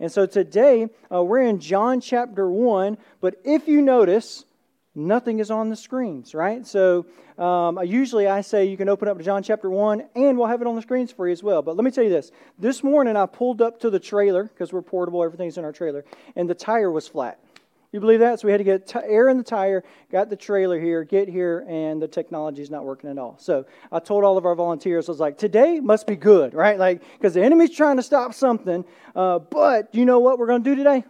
And so today uh, we're in John chapter 1, but if you notice, nothing is on the screens, right? So um, usually I say you can open up to John chapter 1 and we'll have it on the screens for you as well. But let me tell you this. This morning I pulled up to the trailer because we're portable, everything's in our trailer, and the tire was flat. You believe that? So we had to get t- air in the tire, got the trailer here, get here, and the technology is not working at all. So I told all of our volunteers, I was like, today must be good, right? Like, because the enemy's trying to stop something. Uh, but you know what we're going to do today?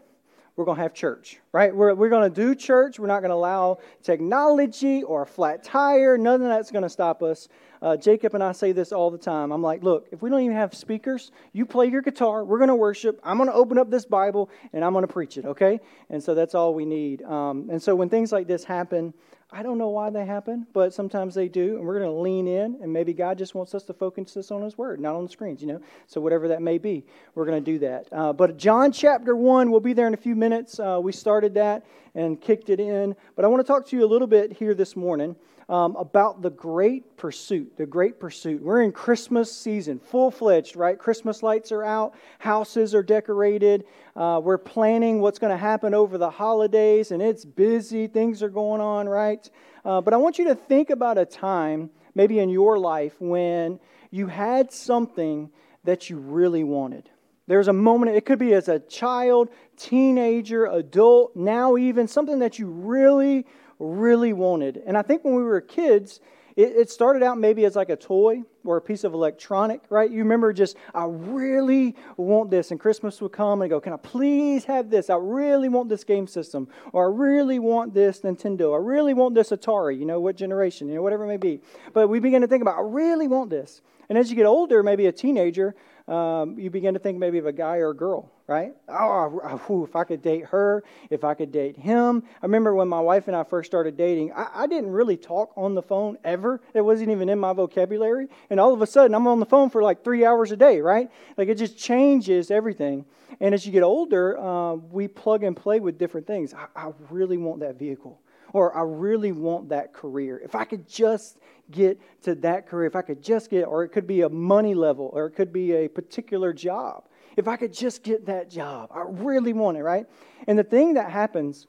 We're going to have church, right? We're, we're going to do church. We're not going to allow technology or a flat tire. None of that's going to stop us. Uh, Jacob and I say this all the time. I'm like, look, if we don't even have speakers, you play your guitar. We're going to worship. I'm going to open up this Bible and I'm going to preach it, okay? And so that's all we need. Um, and so when things like this happen, I don't know why they happen, but sometimes they do, and we're going to lean in, and maybe God just wants us to focus us on His Word, not on the screens, you know. So whatever that may be, we're going to do that. Uh, but John chapter one, we'll be there in a few minutes. Uh, we started that and kicked it in, but I want to talk to you a little bit here this morning um, about the great pursuit. The great pursuit. We're in Christmas season, full fledged, right? Christmas lights are out, houses are decorated. Uh, we're planning what's going to happen over the holidays, and it's busy. Things are going on, right? Uh, but I want you to think about a time, maybe in your life, when you had something that you really wanted. There's a moment, it could be as a child, teenager, adult, now even something that you really, really wanted. And I think when we were kids, it, it, started out maybe as like a toy or a piece of electronic, right? You remember just, I really want this. And Christmas would come and go, Can I please have this? I really want this game system. Or I really want this Nintendo. I really want this Atari, you know, what generation, you know, whatever it may be. But we begin to think about, I really want this. And as you get older, maybe a teenager, um, you begin to think maybe of a guy or a girl, right? Oh, if I could date her, if I could date him. I remember when my wife and I first started dating, I, I didn't really talk on the phone ever. It wasn't even in my vocabulary. And all of a sudden, I'm on the phone for like three hours a day, right? Like it just changes everything. And as you get older, uh, we plug and play with different things. I, I really want that vehicle or I really want that career. If I could just get to that career, if I could just get, or it could be a money level, or it could be a particular job. If I could just get that job, I really want it, right? And the thing that happens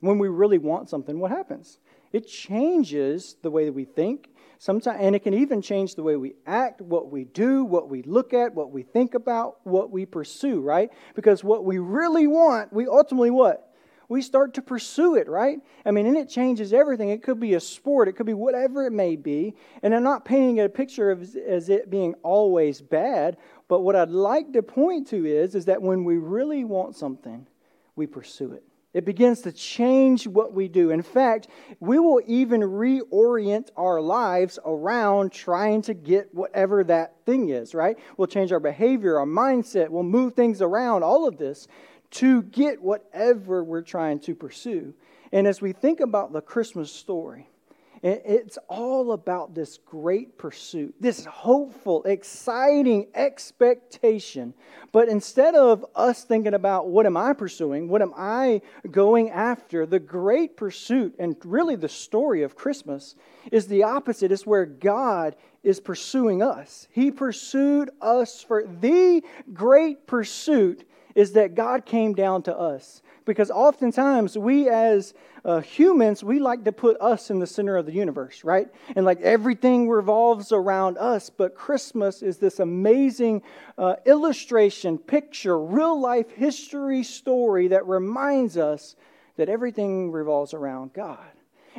when we really want something, what happens? It changes the way that we think, sometimes, and it can even change the way we act, what we do, what we look at, what we think about, what we pursue, right? Because what we really want, we ultimately what? We start to pursue it, right? I mean, and it changes everything. It could be a sport, it could be whatever it may be. And I'm not painting a picture of as it being always bad, but what I'd like to point to is, is that when we really want something, we pursue it. It begins to change what we do. In fact, we will even reorient our lives around trying to get whatever that thing is, right? We'll change our behavior, our mindset, we'll move things around, all of this to get whatever we're trying to pursue. And as we think about the Christmas story, it's all about this great pursuit, this hopeful, exciting expectation. But instead of us thinking about what am I pursuing, what am I going after, the great pursuit and really the story of Christmas is the opposite. It's where God is pursuing us. He pursued us for the great pursuit is that God came down to us. Because oftentimes we as uh, humans, we like to put us in the center of the universe, right? And like everything revolves around us. But Christmas is this amazing uh, illustration, picture, real life history story that reminds us that everything revolves around God.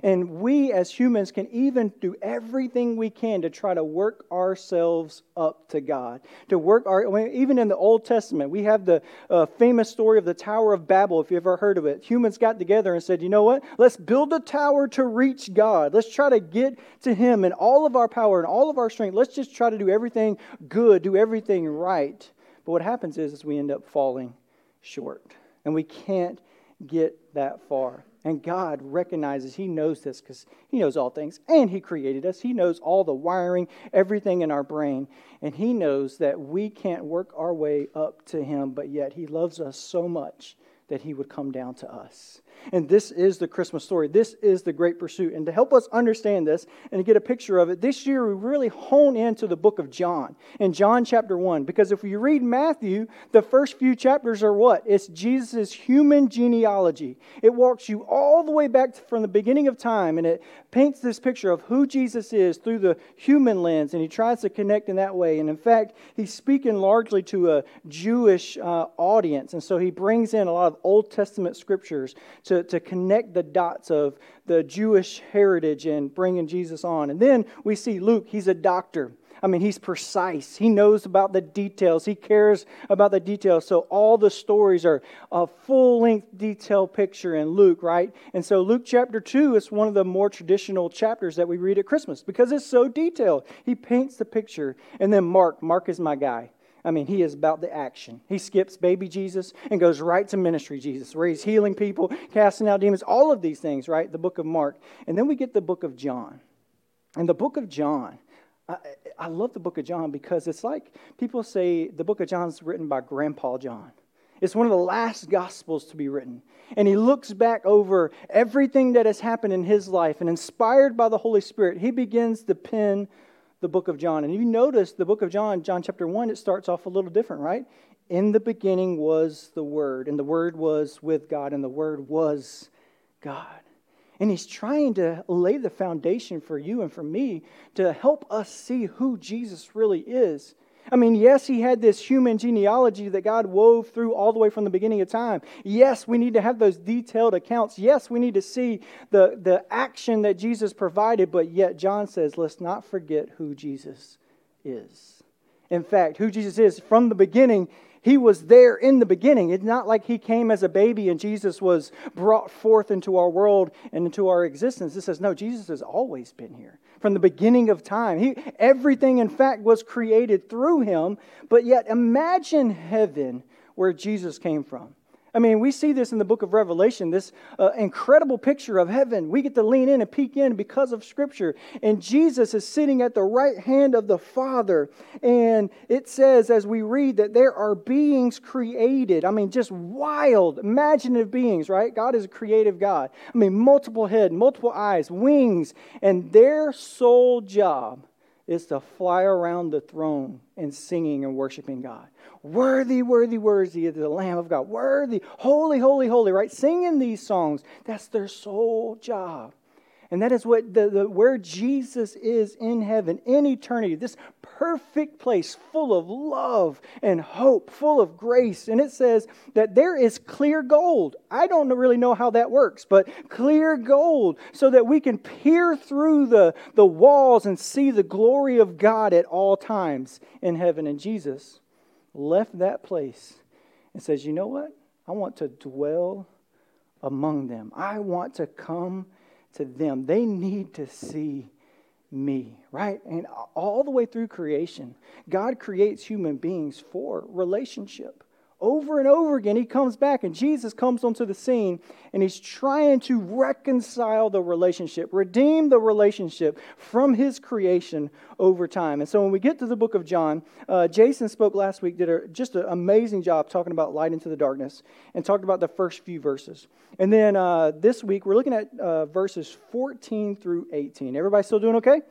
And we as humans can even do everything we can to try to work ourselves up to God. To work our, even in the Old Testament, we have the uh, famous story of the Tower of Babel, if you've ever heard of it. Humans got together and said, you know what? Let's build a tower to reach God. Let's try to get to Him in all of our power and all of our strength. Let's just try to do everything good, do everything right. But what happens is, is we end up falling short. And we can't get that far. And God recognizes He knows this because He knows all things and He created us. He knows all the wiring, everything in our brain. And He knows that we can't work our way up to Him, but yet He loves us so much that He would come down to us. And this is the Christmas story. This is the great pursuit. And to help us understand this and to get a picture of it, this year we really hone into the book of John, in John chapter 1. Because if you read Matthew, the first few chapters are what? It's Jesus' human genealogy. It walks you all the way back from the beginning of time and it paints this picture of who Jesus is through the human lens. And he tries to connect in that way. And in fact, he's speaking largely to a Jewish uh, audience. And so he brings in a lot of Old Testament scriptures to, to connect the dots of the Jewish heritage and bringing Jesus on. And then we see Luke, he's a doctor. I mean, he's precise. He knows about the details. He cares about the details. So all the stories are a full length detailed picture in Luke, right? And so Luke chapter 2 is one of the more traditional chapters that we read at Christmas because it's so detailed. He paints the picture. And then Mark, Mark is my guy. I mean, he is about the action. He skips baby Jesus and goes right to ministry Jesus, where he's healing people, casting out demons, all of these things, right? The book of Mark. And then we get the book of John. And the book of John, I, I love the book of John because it's like people say the book of John is written by Grandpa John. It's one of the last gospels to be written. And he looks back over everything that has happened in his life, and inspired by the Holy Spirit, he begins to pen the book of John. And you notice the book of John, John chapter 1, it starts off a little different, right? In the beginning was the Word, and the Word was with God, and the Word was God. And he's trying to lay the foundation for you and for me to help us see who Jesus really is. I mean, yes, he had this human genealogy that God wove through all the way from the beginning of time. Yes, we need to have those detailed accounts. Yes, we need to see the, the action that Jesus provided, but yet John says, let's not forget who Jesus is. In fact, who Jesus is from the beginning, he was there in the beginning. It's not like he came as a baby and Jesus was brought forth into our world and into our existence. It says, no, Jesus has always been here from the beginning of time. He, everything, in fact, was created through him. But yet, imagine heaven where Jesus came from. I mean, we see this in the book of Revelation, this uh, incredible picture of heaven. We get to lean in and peek in because of Scripture. And Jesus is sitting at the right hand of the Father. And it says, as we read, that there are beings created. I mean, just wild, imaginative beings, right? God is a creative God. I mean, multiple head, multiple eyes, wings. And their sole job is to fly around the throne and singing and worshiping God. Worthy, worthy, worthy is the Lamb of God. Worthy, holy, holy, holy, right? Singing these songs. That's their sole job. And that is what the, the, where Jesus is in heaven, in eternity, this perfect place full of love and hope, full of grace. And it says that there is clear gold. I don't really know how that works, but clear gold so that we can peer through the, the walls and see the glory of God at all times in heaven. And Jesus left that place and says, You know what? I want to dwell among them. I want to come to them. They need to see me, right? And all the way through creation, God creates human beings for relationship over and over again, he comes back and Jesus comes onto the scene and he's trying to reconcile the relationship, redeem the relationship from his creation over time. And so when we get to the book of John, uh, Jason spoke last week, did a, just an amazing job talking about light into the darkness and talked about the first few verses. And then uh, this week, we're looking at uh, verses 14 through 18. Everybody still doing okay?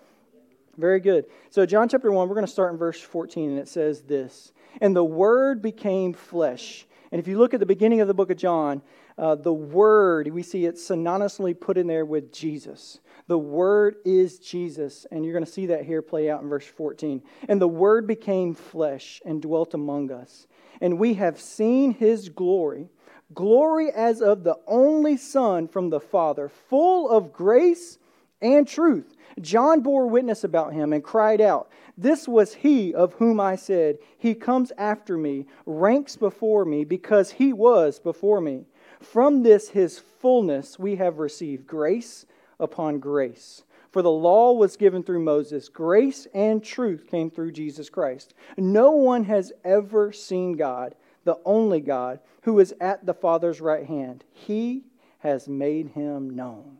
Very good. So, John chapter 1, we're going to start in verse 14, and it says this and the Word became flesh. And if you look at the beginning of the book of John, uh, the Word, we see it synonymously put in there with Jesus. The Word is Jesus. And you're going to see that here play out in verse 14. And the Word became flesh and dwelt among us. And we have seen his glory, glory as of the only Son from the Father, full of grace and truth. John bore witness about him and cried out, This was he of whom I said, He comes after me, ranks before me, because he was before me. From this his fullness we have received grace upon grace. For the law was given through Moses, grace and truth came through Jesus Christ. No one has ever seen God, the only God, who is at the Father's right hand. He has made him known.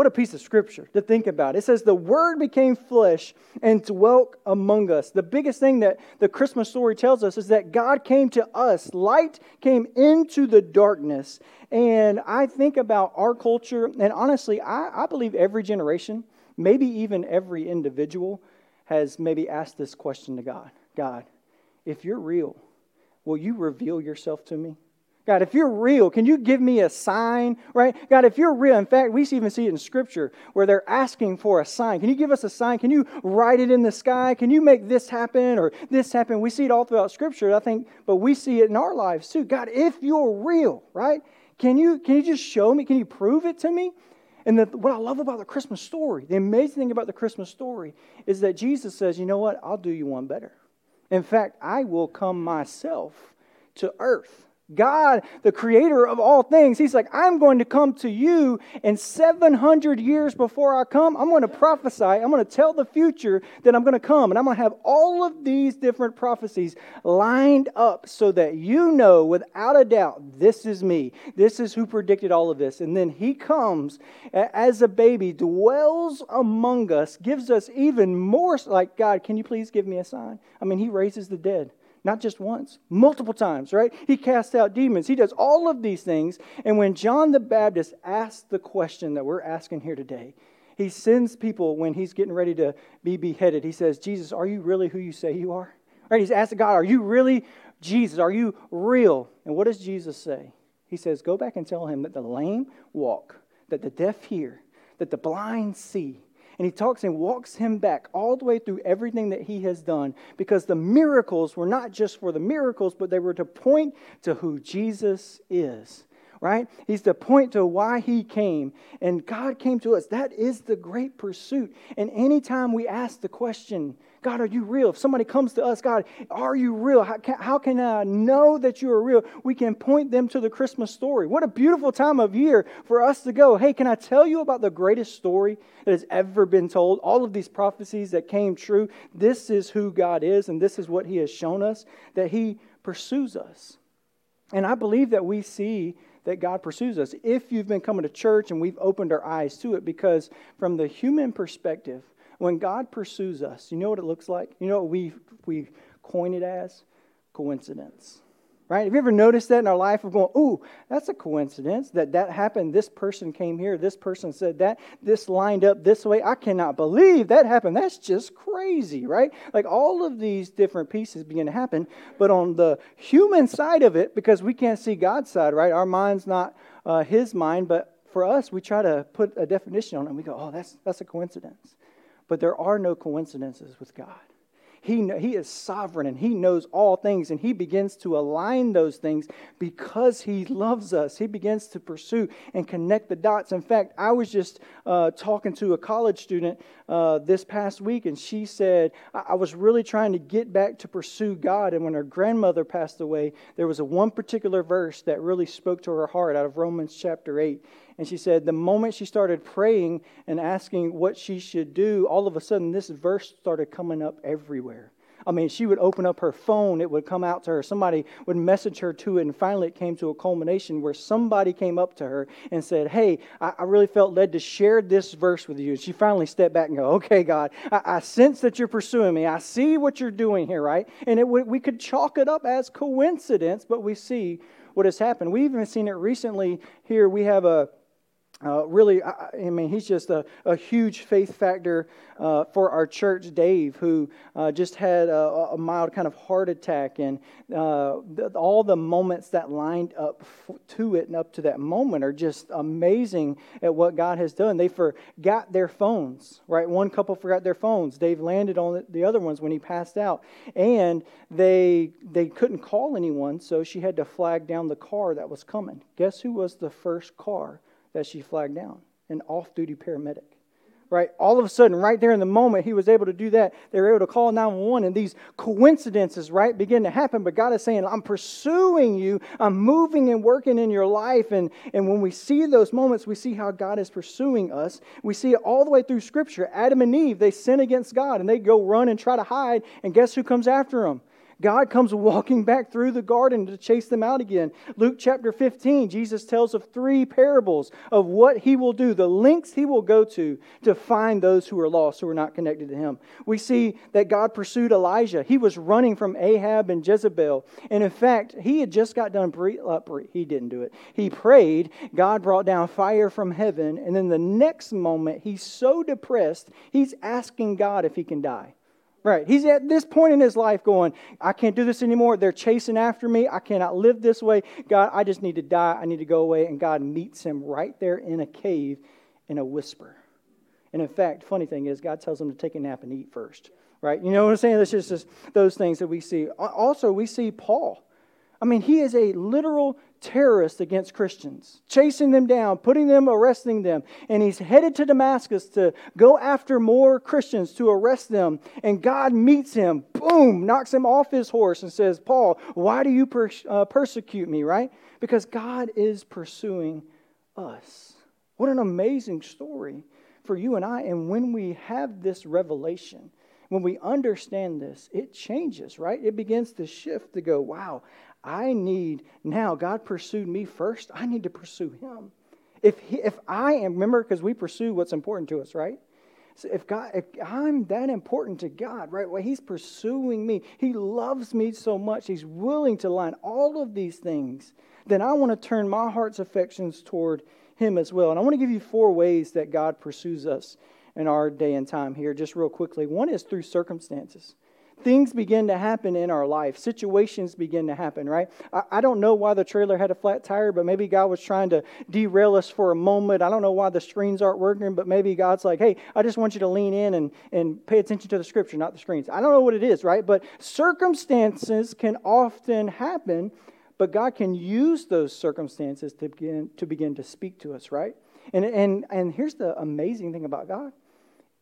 What a piece of scripture to think about. It says, The Word became flesh and dwelt among us. The biggest thing that the Christmas story tells us is that God came to us. Light came into the darkness. And I think about our culture, and honestly, I, I believe every generation, maybe even every individual, has maybe asked this question to God God, if you're real, will you reveal yourself to me? God, if you're real, can you give me a sign, right? God, if you're real, in fact, we even see it in Scripture where they're asking for a sign. Can you give us a sign? Can you write it in the sky? Can you make this happen or this happen? We see it all throughout Scripture, I think, but we see it in our lives too. God, if you're real, right? Can you, can you just show me? Can you prove it to me? And the, what I love about the Christmas story, the amazing thing about the Christmas story, is that Jesus says, you know what? I'll do you one better. In fact, I will come myself to earth God, the creator of all things, he's like, I'm going to come to you, and 700 years before I come, I'm going to prophesy, I'm going to tell the future that I'm going to come, and I'm going to have all of these different prophecies lined up so that you know without a doubt, this is me. This is who predicted all of this. And then he comes as a baby, dwells among us, gives us even more, like, God, can you please give me a sign? I mean, he raises the dead. Not just once, multiple times, right? He casts out demons. He does all of these things. And when John the Baptist asks the question that we're asking here today, he sends people when he's getting ready to be beheaded. He says, Jesus, are you really who you say you are? Right? He's asking God, Are you really Jesus? Are you real? And what does Jesus say? He says, Go back and tell him that the lame walk, that the deaf hear, that the blind see, and he talks and walks him back all the way through everything that he has done because the miracles were not just for the miracles, but they were to point to who Jesus is right? He's the point to why he came. And God came to us. That is the great pursuit. And anytime we ask the question, God, are you real? If somebody comes to us, God, are you real? How can, how can I know that you are real? We can point them to the Christmas story. What a beautiful time of year for us to go, hey, can I tell you about the greatest story that has ever been told? All of these prophecies that came true. This is who God is, and this is what He has shown us that He pursues us. And I believe that we see that God pursues us if you've been coming to church and we've opened our eyes to it, because from the human perspective, when God pursues us, you know what it looks like? You know what we, we coin it as? Coincidence. Right? Have you ever noticed that in our life? We're going, ooh, that's a coincidence that that happened. This person came here. This person said that. This lined up this way. I cannot believe that happened. That's just crazy, right? Like all of these different pieces begin to happen. But on the human side of it, because we can't see God's side, right? Our mind's not uh, His mind, but for us, we try to put a definition on it. And we go, oh, that's, that's a coincidence. But there are no coincidences with God. He, he is sovereign and He knows all things, and He begins to align those things because He loves us. He begins to pursue and connect the dots. In fact, I was just uh, talking to a college student uh, this past week, and she said, I-, I was really trying to get back to pursue God. And when her grandmother passed away, there was a one particular verse that really spoke to her heart out of Romans chapter 8. And she said, the moment she started praying and asking what she should do, all of a sudden this verse started coming up everywhere. I mean, she would open up her phone, it would come out to her. Somebody would message her to it, and finally it came to a culmination where somebody came up to her and said, Hey, I, I really felt led to share this verse with you. And she finally stepped back and go, Okay, God, I, I sense that you're pursuing me. I see what you're doing here, right? And it, we could chalk it up as coincidence, but we see what has happened. We've even seen it recently here. We have a uh, really, I, I, mean, he's just a, a huge faith factor uh, for our church, Dave, who uh, just had a, a, mild kind of heart attack. And uh, all the moments that lined up to it and up to that moment are just amazing at what God has done. They forgot their phones, right? One couple forgot their phones. Dave landed on the other ones when he passed out. And they, they couldn't call anyone, so she had to flag down the car that was coming. Guess who was the first car? That she flagged down an off duty paramedic. Right? All of a sudden, right there in the moment, he was able to do that. They were able to call 911, and these coincidences, right, begin to happen. But God is saying, I'm pursuing you, I'm moving and working in your life. And, and when we see those moments, we see how God is pursuing us. We see it all the way through Scripture. Adam and Eve, they sin against God, and they go run and try to hide, and guess who comes after them? God comes walking back through the garden to chase them out again. Luke chapter 15, Jesus tells of three parables of what he will do, the lengths he will go to to find those who are lost, who are not connected to him. We see that God pursued Elijah. He was running from Ahab and Jezebel. And in fact, he had just got done, uh, he didn't do it. He prayed, God brought down fire from heaven, and then the next moment, he's so depressed, he's asking God if he can die. Right. He's at this point in his life going, I can't do this anymore. They're chasing after me. I cannot live this way. God, I just need to die. I need to go away. And God meets him right there in a cave in a whisper. And in fact, funny thing is, God tells him to take a nap and eat first. Right? You know what I'm saying? That's just those things that we see. Also, we see Paul. I mean, he is a literal terrorist against Christians, chasing them down, putting them, arresting them. And he's headed to Damascus to go after more Christians to arrest them. And God meets him, boom, knocks him off his horse and says, Paul, why do you uh, persecute me, right? Because God is pursuing us. What an amazing story for you and I. And when we have this revelation, when we understand this, it changes, right? It begins to shift to go, wow, I need now, God pursued me first. I need to pursue Him. If, he, if I am, remember, because we pursue what's important to us, right? So if God, if I'm that important to God, right? Well, He's pursuing me. He loves me so much. He's willing to line all of these things. Then I want to turn my heart's affections toward Him as well. And I want to give you four ways that God pursues us in our day and time here, just real quickly. One is through circumstances things begin to happen in our life. Situations begin to happen, right? I, I, don't know why the trailer had a flat tire, but maybe God was trying to derail us for a moment. I don't know why the screens aren't working, but maybe God's like, hey, I just want you to lean in and, and pay attention to the scripture, not the screens. I don't know what it is, right? But circumstances can often happen, but God can use those circumstances to begin to, begin to speak to us, right? And, and, and here's the amazing thing about God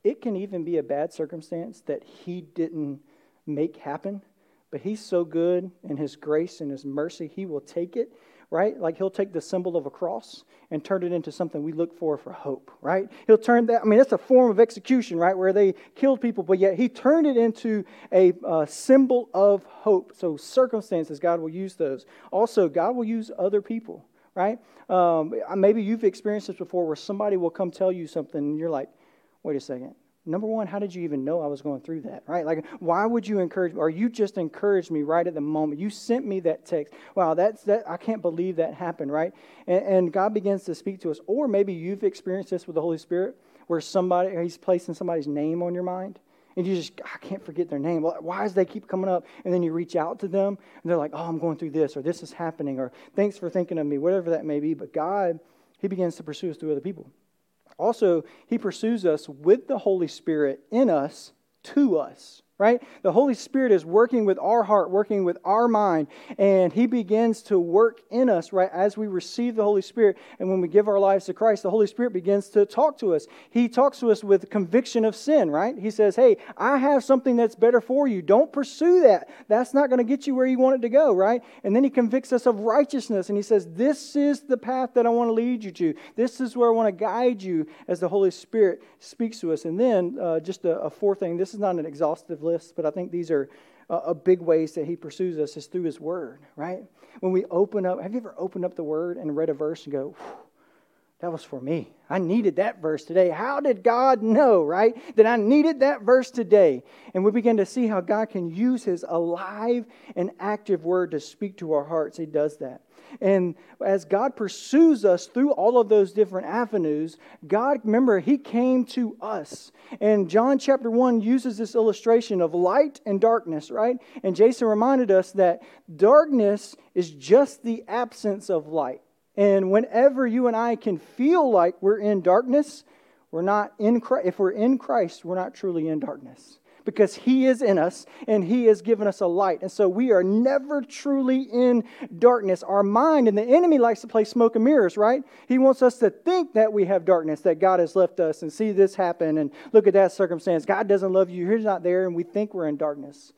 it can even be a bad circumstance that He didn't make happen. But he's so good in his grace and his mercy, he will take it, right? Like he'll take the symbol of a cross and turn it into something we look for for hope, right? He'll turn that, I mean, that's a form of execution, right? Where they killed people, but yet he turned it into a uh, symbol of hope. So circumstances, God will use those. Also, God will use other people, right? Um, maybe you've experienced this before where somebody will come tell you something and you're like, wait a second number one, how did you even know I was going through that, right? Like, why would you encourage? Or you just encouraged me right at the moment. You sent me that text. Wow, that's that. I can't believe that happened, right? And, and God begins to speak to us. Or maybe you've experienced this with the Holy Spirit, where somebody He's placing somebody's name on your mind, and you just I can't forget their name. Why does they keep coming up? And then you reach out to them, and they're like, "Oh, I'm going through this, or this is happening, or thanks for thinking of me, whatever that may be." But God, He begins to pursue us through other people. Also, he pursues us with the Holy Spirit in us to us right? The Holy Spirit is working with our heart, working with our mind, and He begins to work in us, right? As we receive the Holy Spirit and when we give our lives to Christ, the Holy Spirit begins to talk to us. He talks to us with conviction of sin, right? He says, Hey, I have something that's better for you. Don't pursue that. That's not going to get you where you want it to go, right? And then He convicts us of righteousness, and He says, This is the path that I want to lead you to. This is where I want to guide you as the Holy Spirit speaks to us. And then, uh, just a, a fourth thing this is not an exhaustive list, but I think these are uh, big ways that he pursues us is through his word, right? When we open up, have you ever opened up the word and read a verse and go, that was for me. I needed that verse today. How did God know, right? That I needed that verse today. And we begin to see how God can use his alive and active word to speak to our hearts. He does that. And as God pursues us through all of those different avenues, God, remember, He came to us. And John chapter 1 uses this illustration of light and darkness, right? And Jason reminded us that darkness is just the absence of light. And whenever you and I can feel like we're in darkness, we're not in Christ. If we're in Christ, we're not truly in darkness because He is in us and He has given us a light. And so we are never truly in darkness. Our mind and the enemy likes to play smoke and mirrors, right? He wants us to think that we have darkness, that God has left us and see this happen and look at that circumstance. God doesn't love you. He's not there, and we think we're in darkness.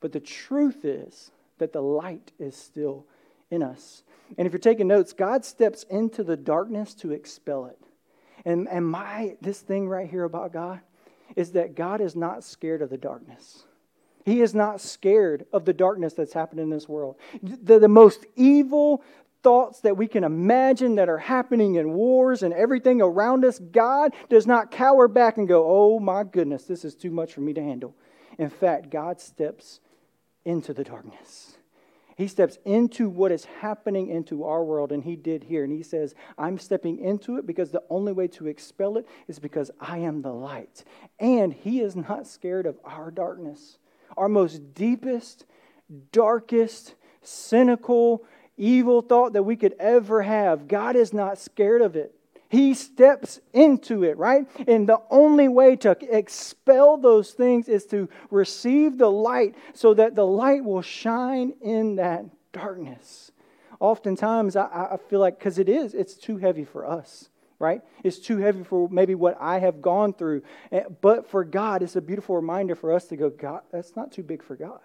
But the truth is that the light is still in us. And if you're taking notes, God steps into the darkness to expel it. And, and my this thing right here about God is that God is not scared of the darkness. He is not scared of the darkness that's happening in this world. The, the most evil thoughts that we can imagine that are happening in wars and everything around us, God does not cower back and go, oh my goodness, this is too much for me to handle. In fact, God steps into the darkness. He steps into what is happening into our world, and he did here. And he says, I'm stepping into it because the only way to expel it is because I am the light. And he is not scared of our darkness. Our most deepest, darkest, cynical, evil thought that we could ever have, God is not scared of it. He steps into it, right? And the only way to expel those things is to receive the light so that the light will shine in that darkness. Oftentimes, I, I feel like, because it is, it's too heavy for us, right? It's too heavy for maybe what I have gone through. Eh, but for God, it's a beautiful reminder for us to go, God, that's not too big for God.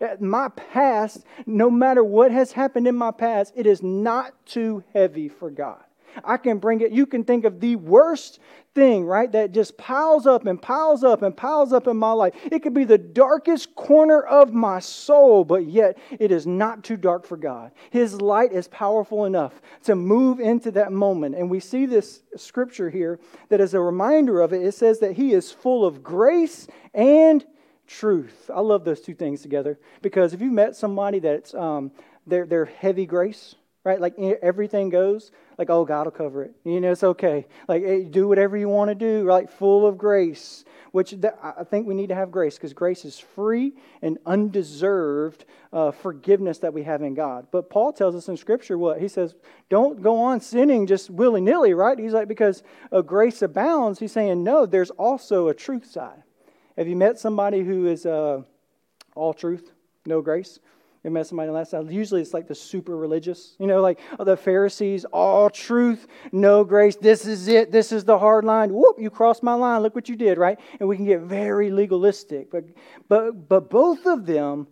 Eh, my past, no matter what has happened in my past, it is not too heavy for God. I can bring it. You can think of the worst thing, right, that just piles up and piles up and piles up in my life. It could be the darkest corner of my soul, but yet it is not too dark for God. His light is powerful enough to move into that moment. And we see this scripture here that is a reminder of it. It says that He is full of grace and truth. I love those two things together because if you met somebody that's um, they're, they're heavy grace, right? Like everything goes, like, oh, God will cover it. You know, it's okay. Like, do whatever you want to do, right? Full of grace, which I think we need to have grace because grace is free and undeserved uh, forgiveness that we have in God. But Paul tells us in Scripture what? He says, don't go on sinning just willy nilly, right? He's like, because grace abounds. He's saying, no, there's also a truth side. Have you met somebody who is uh, all truth, no grace? You met somebody last time. Usually it's like the super religious, you know, like oh, the Pharisees, all truth, no grace. This is it. This is the hard line. Whoop, you crossed my line. Look what you did, right? And we can get very legalistic. But, but, but both of them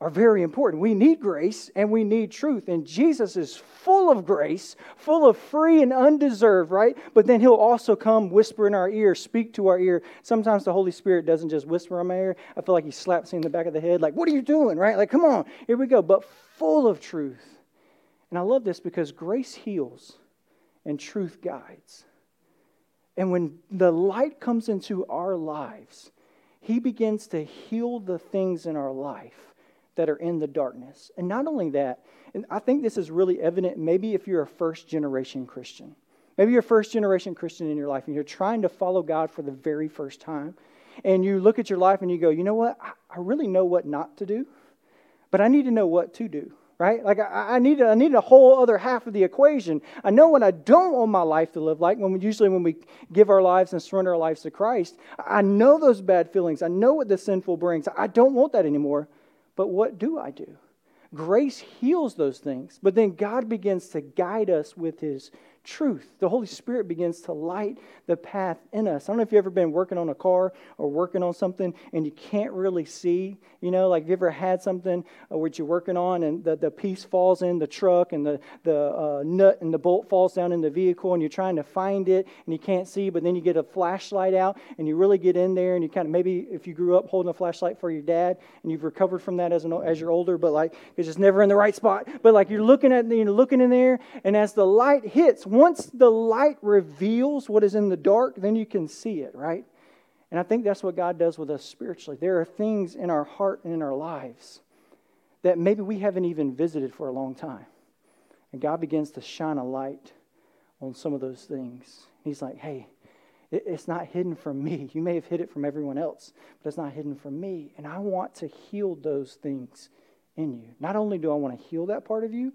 are very important. We need grace and we need truth. And Jesus is full of grace, full of free and undeserved, right? But then he'll also come whisper in our ear, speak to our ear. Sometimes the Holy Spirit doesn't just whisper in my ear. I feel like he slaps me in the back of the head, like, what are you doing, right? Like, come on, here we go. But full of truth. And I love this because grace heals and truth guides. And when the light comes into our lives, he begins to heal the things in our life that are in the darkness. And not only that, and I think this is really evident maybe if you're a first generation Christian. Maybe you're a first generation Christian in your life and you're trying to follow God for the very first time. And you look at your life and you go, you know what? I really know what not to do, but I need to know what to do right? Like I, I, need I need a whole other half of the equation. I know what I don't want my life to live like. When we usually when we give our lives and surrender our lives to Christ, I know those bad feelings. I know what the sinful brings. I don't want that anymore. But what do I do? Grace heals those things, but then God begins to guide us with His truth. The Holy Spirit begins to light the path in us. I don't know if you've ever been working on a car or working on something and you can't really see. You know, like you ever had something uh, which you're working on and the, the piece falls in the truck and the, the uh, nut and the bolt falls down in the vehicle and you're trying to find it and you can't see, but then you get a flashlight out and you really get in there and you kind of maybe if you grew up holding a flashlight for your dad and you've recovered from that as, an, as you're older, but like it's just never in the right spot. But like you're looking at, you're looking in there and as the light hits, once the light reveals what is in the dark, then you can see it, right? And I think that's what God does with us spiritually. There are things in our heart and in our lives that maybe we haven't even visited for a long time. And God begins to shine a light on some of those things. He's like, hey, it's not hidden from me. You may have hid it from everyone else, but it's not hidden from me. And I want to heal those things in you. Not only do I want to heal that part of you,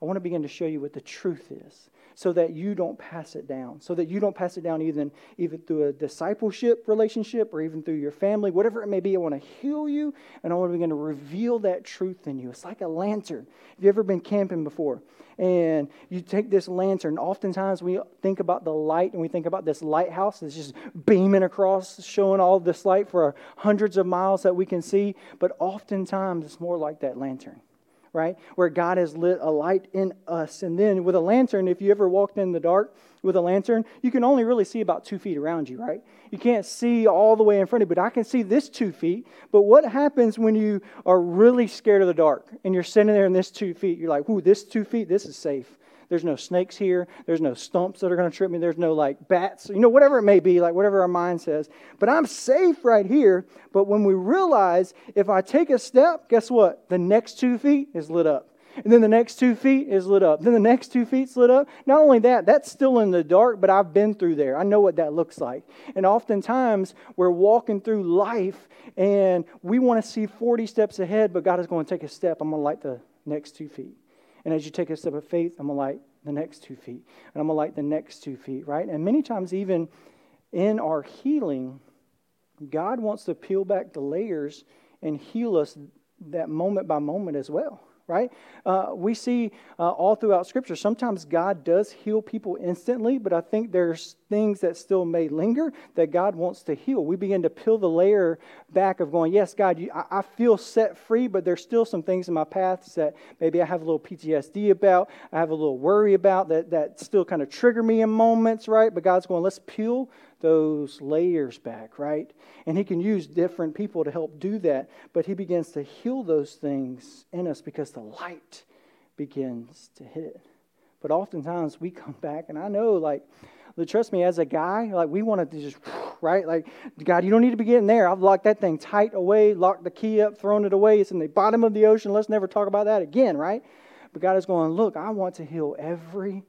I want to begin to show you what the truth is so that you don't pass it down. So that you don't pass it down even, even through a discipleship relationship or even through your family, whatever it may be. I want to heal you and I want to begin to reveal that truth in you. It's like a lantern. Have you ever been camping before? And you take this lantern. Oftentimes we think about the light and we think about this lighthouse that's just beaming across, showing all this light for hundreds of miles that we can see. But oftentimes it's more like that lantern right? Where God has lit a light in us. And then with a lantern, if you ever walked in the dark with a lantern, you can only really see about two feet around you, right? You can't see all the way in front of you, but I can see this two feet. But what happens when you are really scared of the dark and you're sitting there in this two feet? You're like, ooh, this two feet, this is safe. There's no snakes here. There's no stumps that are going to trip me. There's no like bats, you know, whatever it may be, like whatever our mind says. But I'm safe right here. But when we realize if I take a step, guess what? The next two feet is lit up. And then the next two feet is lit up. Then the next two feet's lit up. Not only that, that's still in the dark, but I've been through there. I know what that looks like. And oftentimes we're walking through life and we want to see 40 steps ahead, but God is going to take a step. I'm going to light the next two feet. And as you take a step of faith, I'm going to light the next two feet. And I'm going to light the next two feet, right? And many times, even in our healing, God wants to peel back the layers and heal us that moment by moment as well right? Uh, we see uh, all throughout Scripture, sometimes God does heal people instantly, but I think there's things that still may linger that God wants to heal. We begin to peel the layer back of going, yes, God, you, I, I feel set free, but there's still some things in my paths that maybe I have a little PTSD about, I have a little worry about that, that still kind of trigger me in moments, right? But God's going, let's peel those layers back, right? And He can use different people to help do that, but He begins to heal those things in us because the light begins to hit it. But oftentimes we come back, and I know, like, trust me, as a guy, like, we want to just, right? Like, God, you don't need to be getting there. I've locked that thing tight away, locked the key up, thrown it away. It's in the bottom of the ocean. Let's never talk about that again, right? But God is going, look, I want to heal every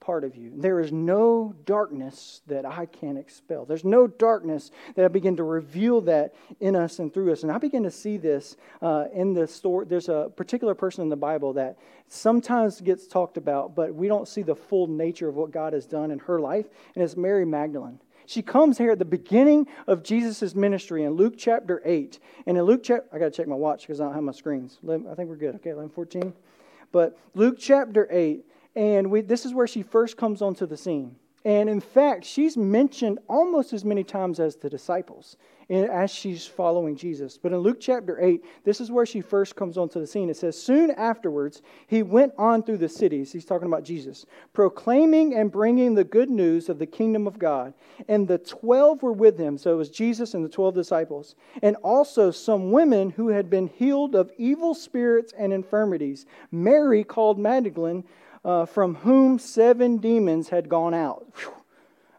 part of you. There is no darkness that I can expel. There's no darkness that I begin to reveal that in us and through us. And I begin to see this uh, in the story. There's a particular person in the Bible that sometimes gets talked about, but we don't see the full nature of what God has done in her life, and it's Mary Magdalene. She comes here at the beginning of Jesus' ministry in Luke chapter 8. And in Luke chapter, I got to check my watch because I don't have my screens. I think we're good. Okay, 11, 14. But Luke chapter 8, and we, this is where she first comes onto the scene. And in fact, she's mentioned almost as many times as the disciples as she's following Jesus. But in Luke chapter 8, this is where she first comes onto the scene. It says, Soon afterwards, he went on through the cities. He's talking about Jesus, proclaiming and bringing the good news of the kingdom of God. And the 12 were with him. So it was Jesus and the 12 disciples. And also some women who had been healed of evil spirits and infirmities. Mary, called Magdalene, uh, from whom seven demons had gone out. Whew.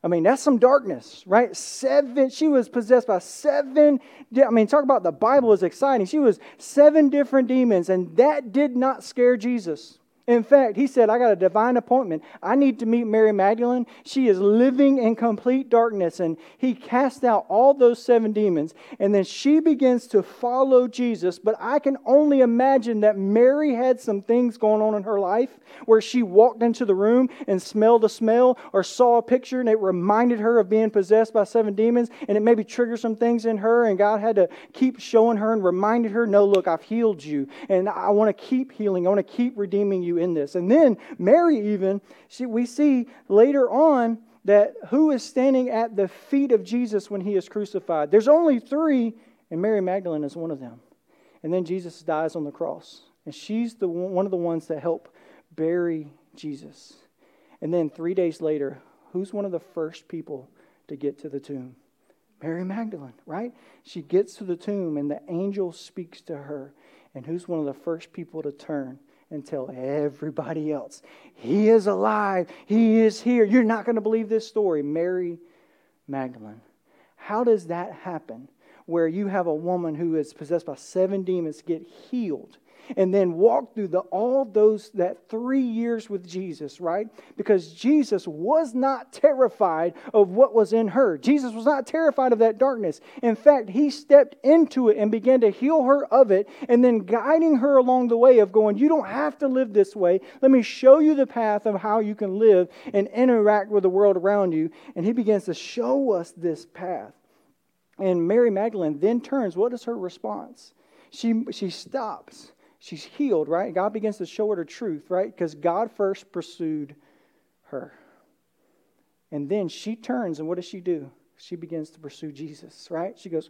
I mean, that's some darkness, right? Seven, she was possessed by seven. I mean, talk about the Bible is exciting. She was seven different demons, and that did not scare Jesus. In fact, he said, I got a divine appointment. I need to meet Mary Magdalene. She is living in complete darkness. And he cast out all those seven demons. And then she begins to follow Jesus. But I can only imagine that Mary had some things going on in her life where she walked into the room and smelled a smell or saw a picture and it reminded her of being possessed by seven demons. And it maybe triggered some things in her. And God had to keep showing her and reminded her, no, look, I've healed you. And I want to keep healing. I want to keep redeeming you you in this. And then Mary, even, she, we see later on that who is standing at the feet of Jesus when he is crucified. There's only three, and Mary Magdalene is one of them. And then Jesus dies on the cross. And she's the one of the ones that help bury Jesus. And then three days later, who's one of the first people to get to the tomb? Mary Magdalene, right? She gets to the tomb and the angel speaks to her. And who's one of the first people to turn? And tell everybody else, He is alive. He is here. You're not going to believe this story. Mary Magdalene. How does that happen? Where you have a woman who is possessed by seven demons get healed and then walk through the, all those that three years with Jesus, right? Because Jesus was not terrified of what was in her. Jesus was not terrified of that darkness. In fact, he stepped into it and began to heal her of it, and then guiding her along the way of going, You don't have to live this way. Let me show you the path of how you can live and interact with the world around you. And he begins to show us this path. And Mary Magdalene then turns. What is her response? She, she stops she's healed, right? God begins to show her the truth, right? Because God first pursued her. And then she turns, and what does she do? She begins to pursue Jesus, right? She goes,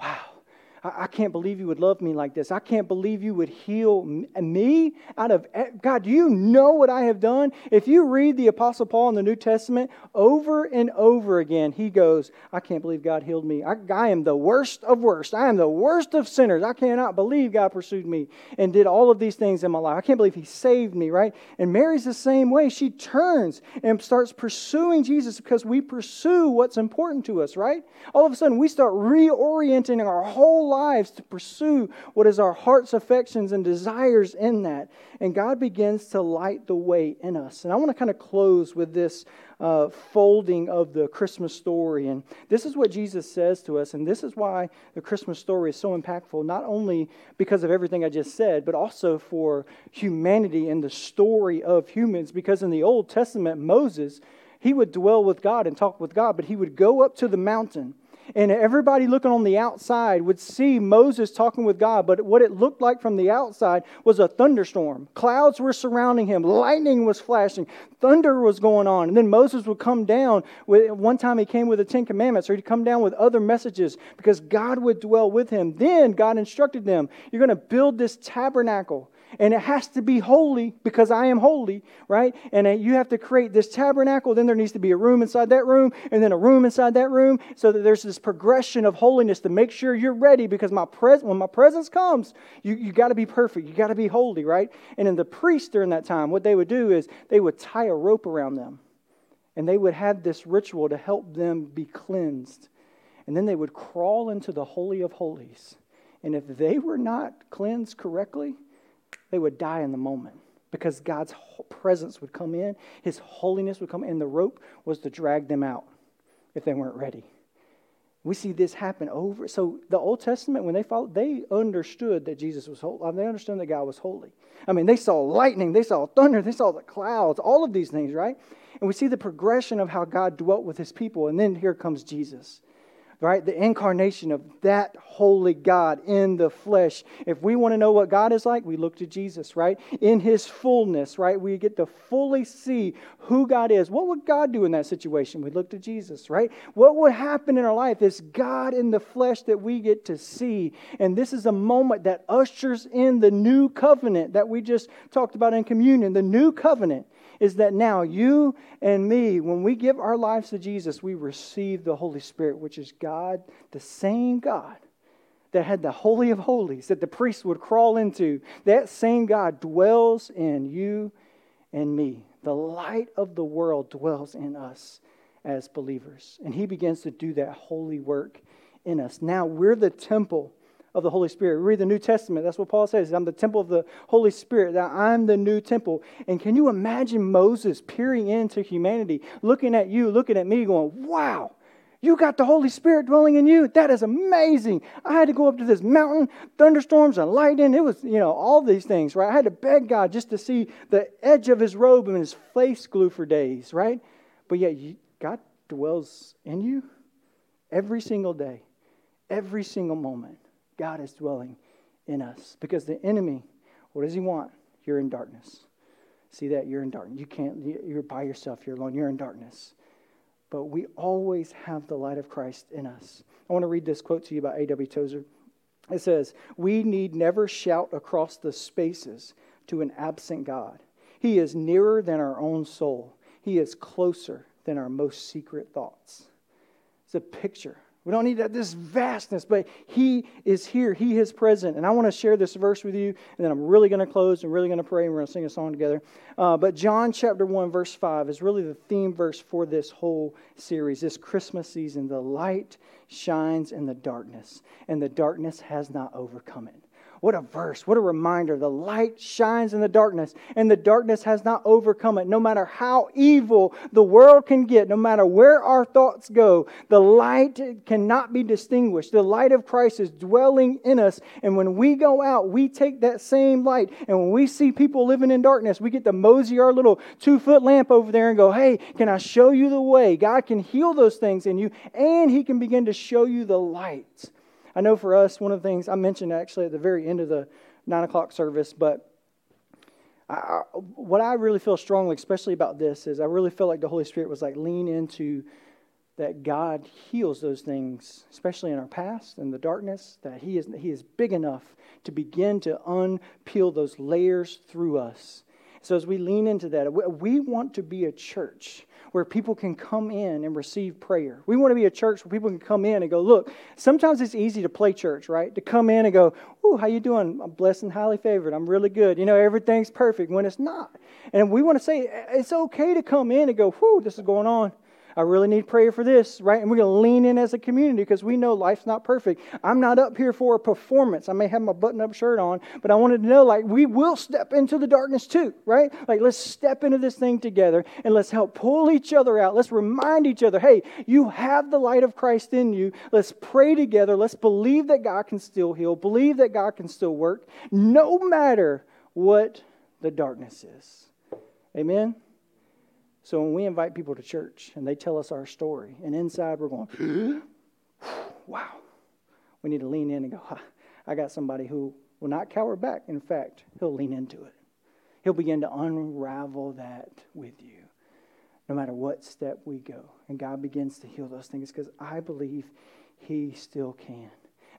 Wow, I, I can't believe you would love me like this. I can't believe you would heal me out of. God, do you know what I have done? If you read the Apostle Paul in the New Testament over and over again, he goes, I can't believe God healed me. I, I am the worst of worst. I am the worst of sinners. I cannot believe God pursued me and did all of these things in my life. I can't believe he saved me, right? And Mary's the same way. She turns and starts pursuing Jesus because we pursue what's important to us, right? All of a sudden, we start reorienting our whole lives to pursue what is our heart's affections and desires in that. And God begins to light the way in us. And I want to kind of close with this uh, folding of the Christmas story. And this is what Jesus says to us. And this is why the Christmas story is so impactful, not only because of everything I just said, but also for humanity and the story of humans. Because in the Old Testament, Moses, he would dwell with God and talk with God, but he would go up to the mountain and everybody looking on the outside would see Moses talking with God, but what it looked like from the outside was a thunderstorm. Clouds were surrounding him, lightning was flashing, thunder was going on. And then Moses would come down. With, one time he came with the Ten Commandments, or he'd come down with other messages because God would dwell with him. Then God instructed them, You're going to build this tabernacle and it has to be holy because I am holy, right? And uh, you have to create this tabernacle. Then there needs to be a room inside that room, and then a room inside that room, so that there's this progression of holiness to make sure you're ready. Because my pres- when my presence comes, you you got to be perfect. You got to be holy, right? And then the priests during that time, what they would do is they would tie a rope around them, and they would have this ritual to help them be cleansed, and then they would crawl into the holy of holies. And if they were not cleansed correctly, they would die in the moment because God's presence would come in, His holiness would come in, and the rope was to drag them out if they weren't ready. We see this happen over. So the Old Testament, when they followed, they understood that Jesus was holy. They understood that God was holy. I mean, they saw lightning, they saw thunder, they saw the clouds, all of these things, right? And we see the progression of how God dwelt with His people. And then here comes Jesus right? The incarnation of that holy God in the flesh. If we want to know what God is like, we look to Jesus, right? In his fullness, right? We get to fully see who God is. What would God do in that situation? We look to Jesus, right? What would happen in our life is God in the flesh that we get to see. And this is a moment that ushers in the new covenant that we just talked about in communion, the new covenant is that now you and me, when we give our lives to Jesus, we receive the Holy Spirit, which is God, the same God that had the Holy of Holies that the priest would crawl into. That same God dwells in you and me. The light of the world dwells in us as believers. And he begins to do that holy work in us. Now we're the temple of the Holy Spirit. Read the New Testament. That's what Paul says. I'm the temple of the Holy Spirit. That I'm the new temple. And can you imagine Moses peering into humanity, looking at you, looking at me, going, wow. You got the Holy Spirit dwelling in you. That is amazing. I had to go up to this mountain, thunderstorms and lightning. It was, you know, all these things, right? I had to beg God just to see the edge of his robe and his face glue for days, right? But yet, God dwells in you every single day, every single moment. God is dwelling in us. Because the enemy, what does he want? You're in darkness. See that? You're in darkness. You can't, you're by yourself. You're alone. You're in darkness. But we always have the light of Christ in us. I want to read this quote to you by A.W. Tozer. It says, We need never shout across the spaces to an absent God. He is nearer than our own soul, He is closer than our most secret thoughts. It's a picture we don't need that this vastness, but He is here. He is present. And I want to share this verse with you, and then I'm really going to close and really going to pray, and we're going to sing a song together. Uh, but John chapter 1, verse 5 is really the theme verse for this whole series, this Christmas season. The light shines in the darkness, and the darkness has not overcome it. What a verse. What a reminder. The light shines in the darkness, and the darkness has not overcome it. No matter how evil the world can get, no matter where our thoughts go, the light cannot be distinguished. The light of Christ is dwelling in us. And when we go out, we take that same light. And when we see people living in darkness, we get to mosey our little two foot lamp over there and go, hey, can I show you the way? God can heal those things in you, and He can begin to show you the light. I know for us, one of the things I mentioned actually at the very end of the nine o'clock service, but I, what I really feel strongly, especially about this, is I really feel like the Holy Spirit was like lean into that God heals those things, especially in our past and the darkness, that He is, he is big enough to begin to unpeel those layers through us. So, as we lean into that, we want to be a church where people can come in and receive prayer. We want to be a church where people can come in and go, look, sometimes it's easy to play church, right? To come in and go, ooh, how you doing? I'm blessed and highly favored. I'm really good. You know, everything's perfect when it's not. And we want to say it's okay to come in and go, whoo, this is going on. I really need prayer for this, right? And we're going to lean in as a community because we know life's not perfect. I'm not up here for a performance. I may have my button up shirt on, but I wanted to know like we will step into the darkness too, right? Like let's step into this thing together and let's help pull each other out. Let's remind each other, hey, you have the light of Christ in you. Let's pray together. Let's believe that God can still heal, believe that God can still work, no matter what the darkness is. Amen. So when we invite people to church and they tell us our story, and inside we're going, wow, we need to lean in and go, I got somebody who will not cower back. In fact, he'll lean into it. He'll begin to unravel that with you, no matter what step we go. And God begins to heal those things because I believe He still can.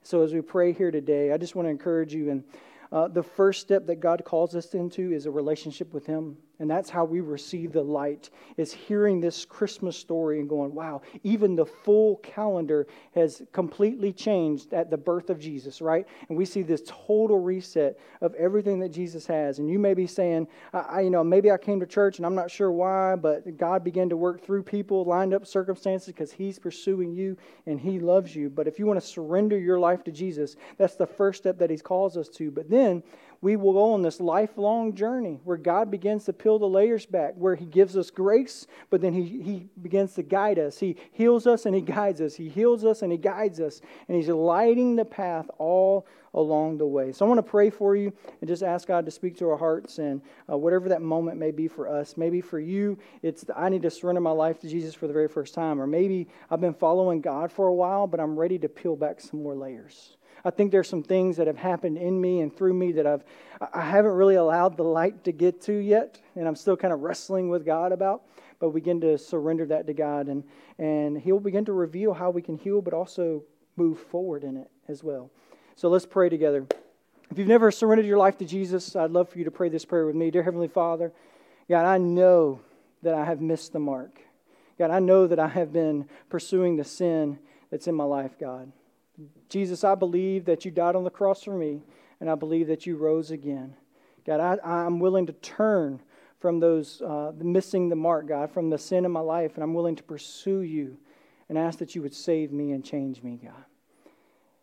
So as we pray here today, I just want to encourage you and uh, the first step that God calls us into is a relationship with Him. And that's how we receive the light, is hearing this Christmas story and going, wow, even the full calendar has completely changed at the birth of Jesus, right? And we see this total reset of everything that Jesus has. And you may be saying, I, you know, maybe I came to church and I'm not sure why, but God began to work through people, lined up circumstances because He's pursuing you and He loves you. But if you want to surrender your life to Jesus, that's the first step that He calls us to. But then we will go on this lifelong journey where God begins to peel the layers back, where He gives us grace, but then He, he begins to guide us. He heals us and He guides us. He heals us and He guides us. And He's lighting the path all along the way. So I want to pray for you and just ask God to speak to our hearts and uh, whatever that moment may be for us. Maybe for you, it's I need to surrender my life to Jesus for the very first time. Or maybe I've been following God for a while, but I'm ready to peel back some more layers. I think there's some things that have happened in me and through me that I've I haven't really allowed the light to get to yet, and I'm still kind of wrestling with God about. But begin to surrender that to God, and and He'll begin to reveal how we can heal, but also move forward in it as well. So let's pray together. If you've never surrendered your life to Jesus, I'd love for you to pray this prayer with me. Dear Heavenly Father, God, I know that I have missed the mark. God, I know that I have been pursuing the sin that's in my life, God. Jesus, I believe that you died on the cross for me, and I believe that you rose again. God, I, I'm willing to turn from those uh, missing the mark, God, from the sin in my life, and I'm willing to pursue you and ask that you would save me and change me, God.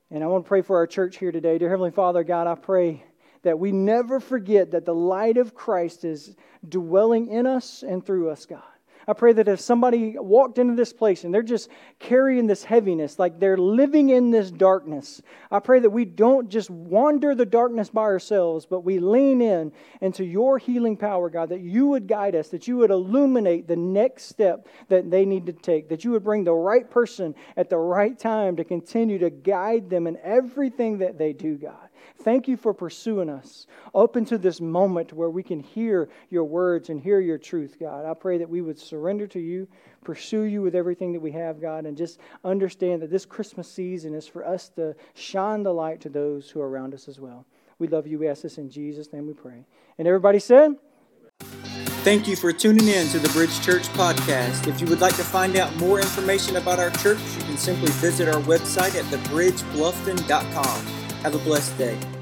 And I want to pray for our church here today. Dear Heavenly Father, God, I pray that we never forget that the light of Christ is dwelling in us and through us, God. I pray that if somebody walked into this place and they're just carrying this heaviness, like they're living in this darkness, I pray that we don't just wander the darkness by ourselves, but we lean in into your healing power, God, that you would guide us, that you would illuminate the next step that they need to take, that you would bring the right person at the right time to continue to guide them in everything that they do, God. Thank you for pursuing us up into this moment where we can hear your words and hear your truth, God. I pray that we would surrender to you, pursue you with everything that we have, God, and just understand that this Christmas season is for us to shine the light to those who are around us as well. We love you. We ask this in Jesus' name we pray. And everybody said, Thank you for tuning in to the Bridge Church podcast. If you would like to find out more information about our church, you can simply visit our website at thebridgebluffton.com. Have a blessed day.